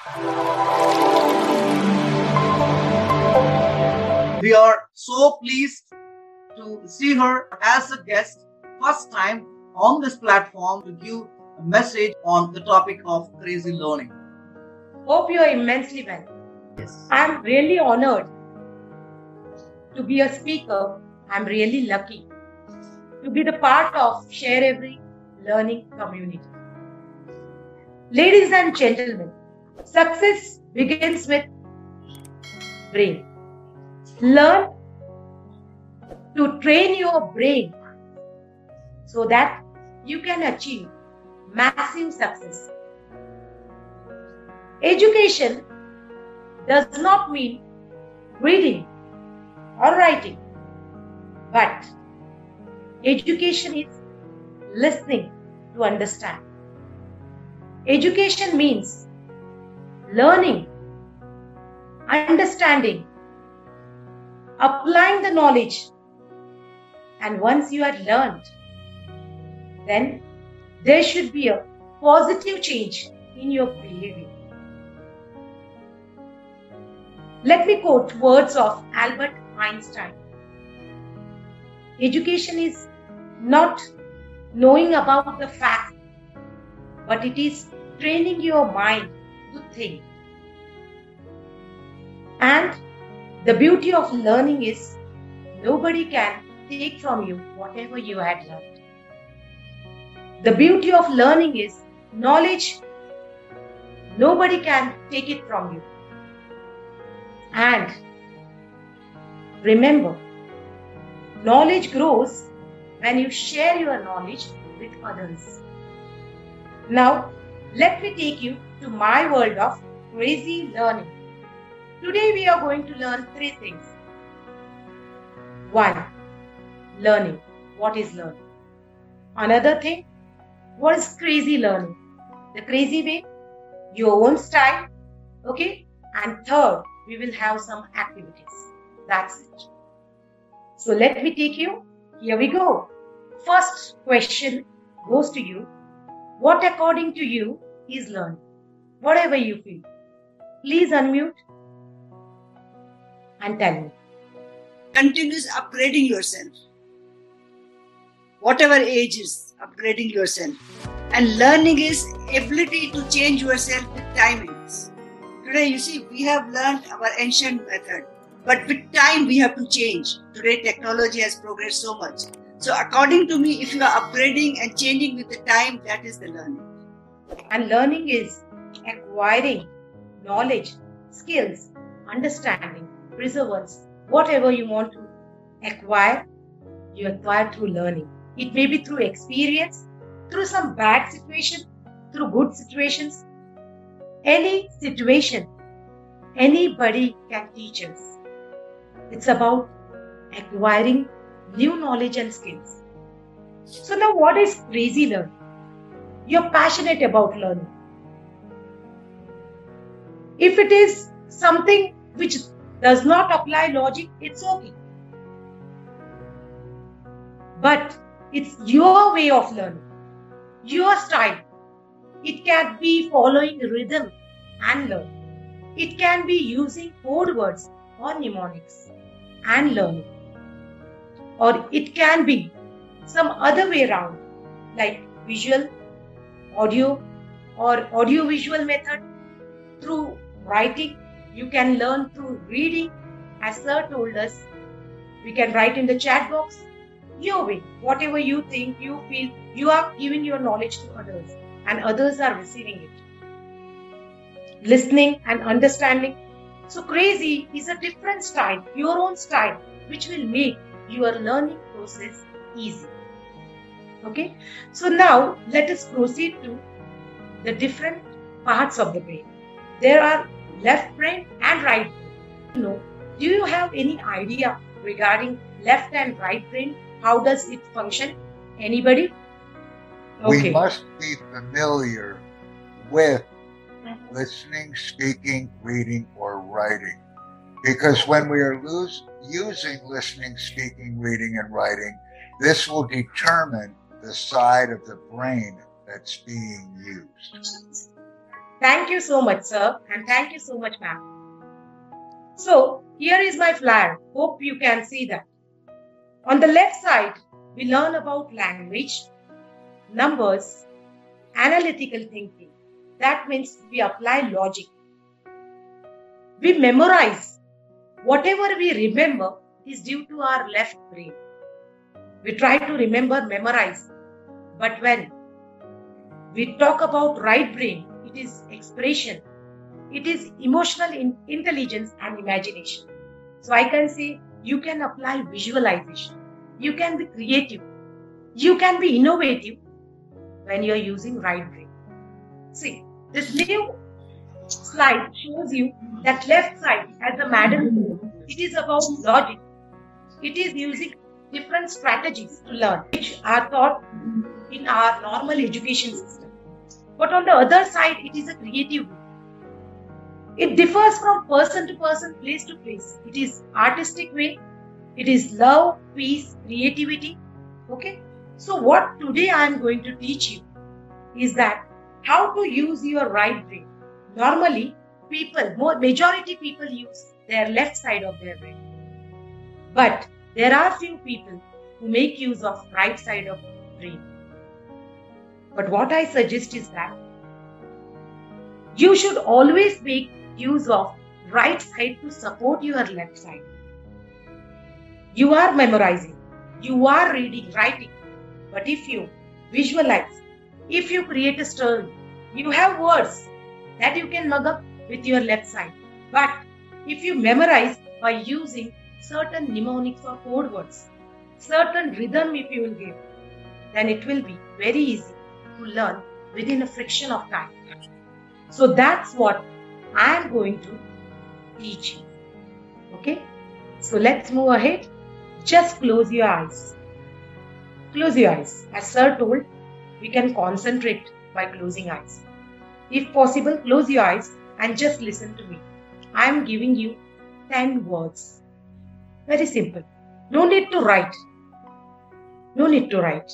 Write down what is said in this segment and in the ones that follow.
We are so pleased to see her as a guest, first time on this platform to give a message on the topic of crazy learning. Hope you are immensely well. Yes. I'm really honored to be a speaker. I'm really lucky to be the part of Share Every Learning community. Ladies and gentlemen, success begins with brain. Learn to train your brain so that you can achieve massive success. Education does not mean reading or writing, but education is listening to understand. Education means learning, understanding, applying the knowledge. And once you have learned, then there should be a positive change in your behavior. Let me quote words of Albert Einstein. Education is not knowing about the facts, but it is training your mind to think. And the beauty of learning is nobody can take from you whatever you had learned. The beauty of learning is knowledge, nobody can take it from you. And remember, knowledge grows when you share your knowledge with others. Now, let me take you to my world of crazy learning. Today, we are going to learn three things. One, learning. What is learning? Another thing, what is crazy learning? The crazy way, your own style. Okay? And third, we will have some activities. That's it. So let me take you. Here we go. First question goes to you. What according to you is learning? Whatever you feel. Please unmute and tell me. continuous upgrading yourself. Whatever age is, upgrading yourself. And learning is ability to change yourself with timings. Today, you see, we have learned our ancient method, but with time we have to change. Today, technology has progressed so much. So, according to me, if you are upgrading and changing with the time, that is the learning. And learning is acquiring knowledge, skills, understanding, perseverance, whatever you want to acquire, you acquire through learning. It may be through experience, through some bad situation, through good situations. Any situation, anybody can teach us. It's about acquiring new knowledge and skills. So now what is crazy learning? You're passionate about learning. If it is something which does not apply logic, it's okay. But it's your way of learning, your style. It can be following rhythm and learn. It can be using code words or mnemonics and learning. Or it can be some other way around, like visual, audio, or audio visual method through writing you can learn through reading. As Sir told us, we can write in the chat box your way. Whatever you think, you feel, you are giving your knowledge to others, and others are receiving it. Listening and understanding. So, crazy is a different style, your own style, which will make your learning process easy. Okay, so now let us proceed to the different parts of the brain. There are left brain and right brain. No. Do you have any idea regarding left and right brain? How does it function? Anybody? We must be familiar with mm-hmm. listening, speaking, reading, or writing. Because when we are lose, using listening, speaking, reading, and writing, this will determine the side of the brain that's being used. Thank you so much, sir, and thank you so much, ma'am. So, here is my flyer. Hope you can see that. On the left side, we learn about language, numbers, analytical thinking. That means we apply logic. We memorize. Whatever we remember is due to our left brain. We try to remember, memorize. But when we talk about right brain, it is expression, it is emotional in- intelligence and imagination. So I can say you can apply visualization, you can be creative, you can be innovative when you are using right brain. See, this new slide shows you that left side, as the madam it is about logic. It is using different strategies to learn, which are taught in our normal education system. But on the other side, it is a creative way. It differs from person to person, place to place. It is artistic way. It is love, peace, creativity. Okay. So what today I am going to teach you is that how to use your right brain. Normally, people, majority people use their left side of their brain. But there are few people who make use of right side of brain. But what I suggest is that you should always make use of right side to support your left side. You are memorizing, you are reading, writing, but if you visualize, if you create a story, you have words that you can mug up with your left side. But if you memorize by using certain mnemonics or code words, certain rhythm if you will give, then it will be very easy to learn within a friction of time. So that's what I am going to teach you. Okay? So let's move ahead. Just close your eyes. Close your eyes. As Sir told, we can concentrate by closing eyes. If possible, close your eyes and just listen to me. I am giving you 10 words. Very simple. No need to write. No need to write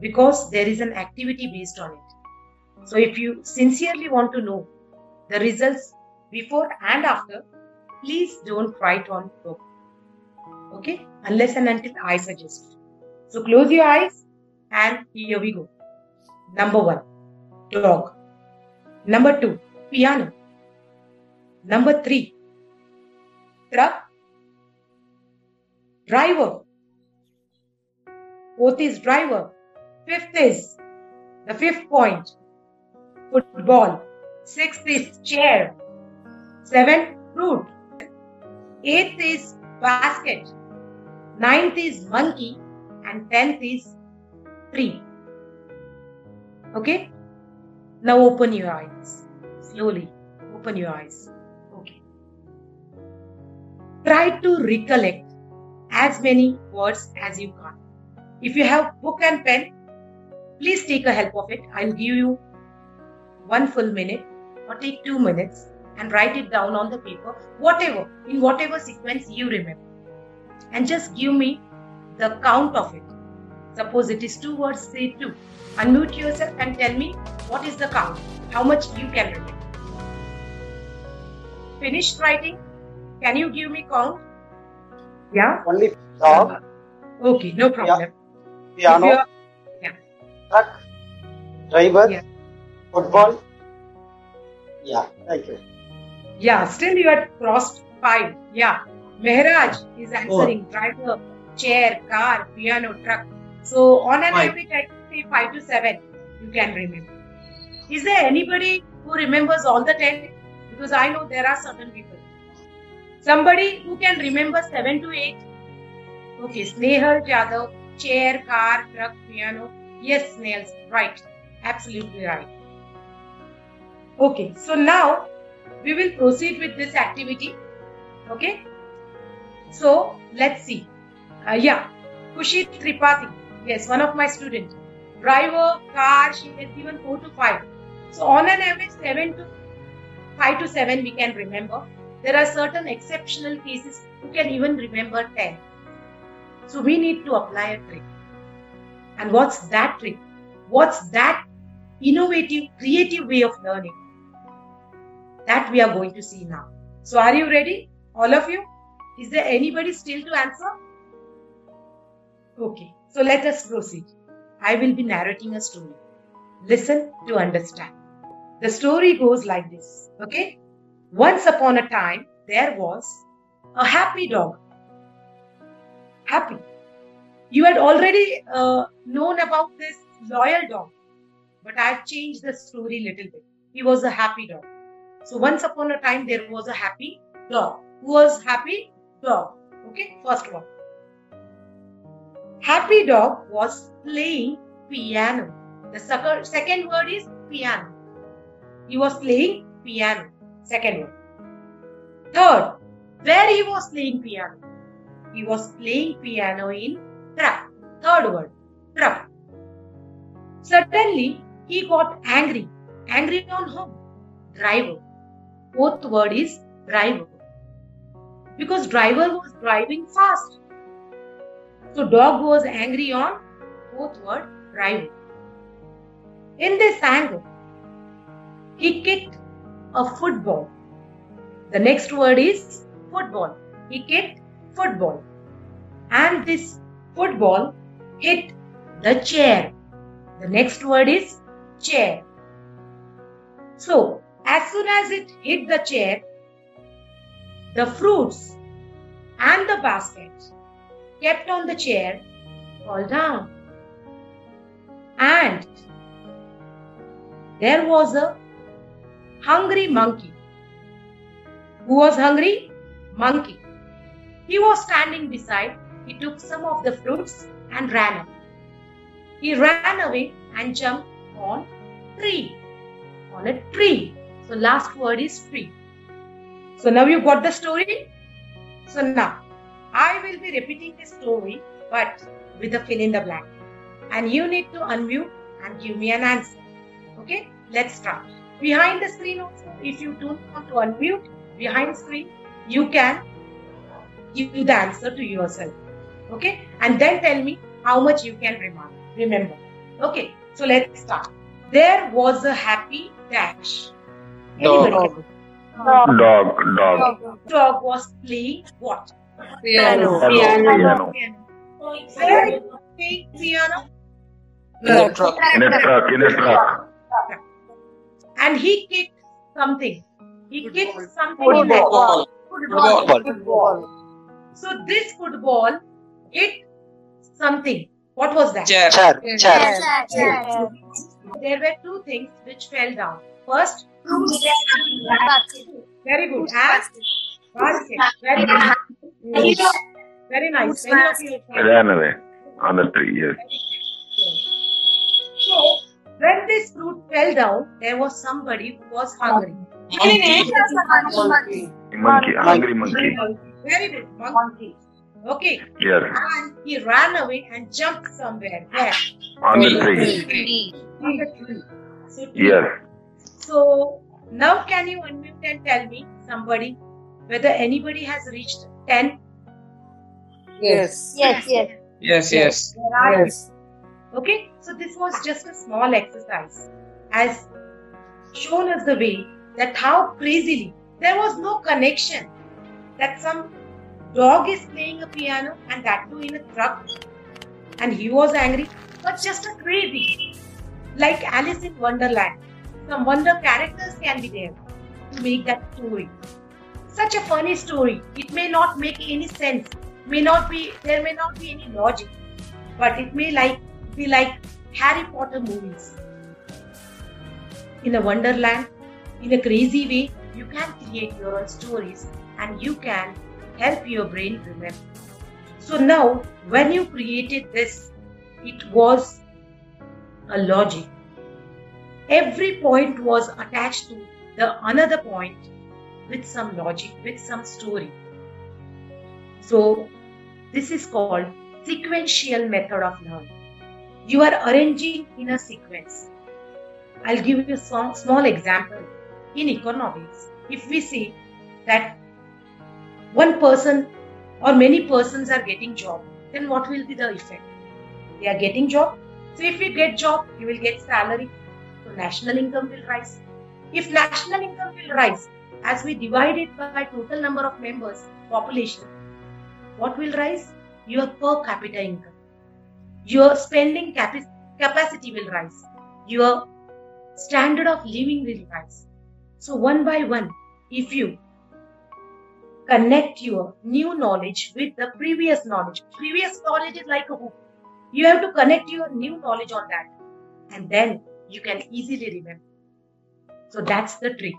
because there is an activity based on it. So if you sincerely want to know the results before and after, please don't write on book. Okay? Unless and until I suggest. So close your eyes and here we go. Number one, dog. Number two, piano. Number three, truck. Driver. Fourth is driver. Fifth is the fifth point, football. Sixth is chair. Seventh, fruit. Eighth is basket. Ninth is monkey. And tenth is tree. Okay? Now open your eyes. Slowly open your eyes. Okay. Try to recollect as many words as you can. If you have book and pen, please take a help of it. I'll give you one full minute or take two minutes and write it down on the paper, whatever, in whatever sequence you remember. And just give me the count of it. Suppose it is two words, say two. Unmute yourself and tell me what is the count, how much you can remember. Finished writing? Can you give me count? Yeah? Only dog, Okay, no problem. If piano, yeah. Truck, driver, Yeah. football. Yeah, thank you. Yeah, still you had crossed five. Yeah. Mehraj is oh. answering driver, chair, car, piano, truck. So on an Five. average, I can say five to seven you can remember. Is there anybody who remembers all the ten? Because I know there are certain people. Somebody who can remember seven to eight? Okay, Snehal Jadhav, chair, car, truck, piano. Yes, Snehal's, right. Absolutely right. Okay, so now we will proceed with this activity. Okay. So let's see. Uh, yeah, Kushi Tripathi. Yes, one of my students. Driver, car, she has given four to five. So on an average, seven to five to seven we can remember. There are certain exceptional cases who can even remember ten. So we need to apply a trick. And what's that trick? What's that innovative, creative way of learning? That we are going to see now. So, are you ready? All of you? Is there anybody still to answer? Okay, so let us proceed. I will be narrating a story. Listen to understand. The story goes like this. Okay? Once upon a time, there was a happy dog. Happy. You had already uh, known about this loyal dog, but I have changed the story a little bit. He was a happy dog. So once upon a time, there was a happy dog. Who was happy? Dog. Okay, first one. Happy dog was playing piano. The second word is piano. He was playing piano. Second word. Third, where he was playing piano? He was playing piano in truck. Third word, truck. Suddenly, he got angry. Angry on whom? Driver. Fourth word is driver. Because driver was driving fast. So dog was angry on fourth word, driver. In this anger, he kicked a football. The next word is football. He kicked football. And this football hit the chair. The next word is chair. So, as soon as it hit the chair, the fruits and the basket kept on the chair fall down. And there was a hungry monkey. Who was hungry? Monkey. He was standing beside. He took some of the fruits and ran away. He ran away and jumped on tree. On a tree. So last word is tree. So now you got the story. So now I will be repeating the story but with a fill in the blank. And you need to unmute and give me an answer. Okay, let's start. Behind the screen also, if you don't want to unmute behind screen, you can give the answer to yourself. Okay, and then tell me how much you can remember. Remember. Okay, so let's start. There was a happy dash. Dog. Dog. Dog. Dog. Dog was playing what? Piano. Piano. Where is playing piano? In a truck. In a truck. In a truck. And he kicked something. He kicked something. Football. Football. Football. So this football hit something. What was that? Chair. Chair. Chair. Chair. There were two things which fell down. First, very good. And basket. Very nice. Very nice. Many of you Ran away on the tree. Yes. So, when this fruit fell down, there was somebody who was hungry. Monkey. Hungry monkey. Very good. Monkey. Okay. Yes. And he ran away and jumped somewhere. Where? On the tree. On the tree. So, tree. Yes. So now can you unmute and tell me somebody whether anybody has reached 10? Yes. Yes, yes. Yes, yes. There are- Yes. Okay, so this was just a small exercise as shown us the way that how crazily there was no connection that some dog is playing a piano and that too in a truck and he was angry, but just a crazy like Alice in Wonderland. Some wonder characters can be there to make that story. Such a funny story. It may not make any sense. May not be there may not be any logic, but it may like be like Harry Potter movies. In a wonderland, in a crazy way, you can create your own stories and you can help your brain remember. So now, when you created this, it was a logic. Every point was attached to the another point with some logic, with some story. So, this is called sequential method of learning. You are arranging in a sequence. I'll give you a small, example. In economics, if we see that one person or many persons are getting job, then what will be the effect? They are getting job. So if you get job, you will get salary. So national income will rise. If national income will rise, as we divide it by total number of members, population, what will rise? Your per capita income. Your spending capi- capacity will rise. Your standard of living will rise. So, one by one, if you connect your new knowledge with the previous knowledge, previous knowledge is like a hook. You have to connect your new knowledge on that, and then you can easily remember. So, that's the trick.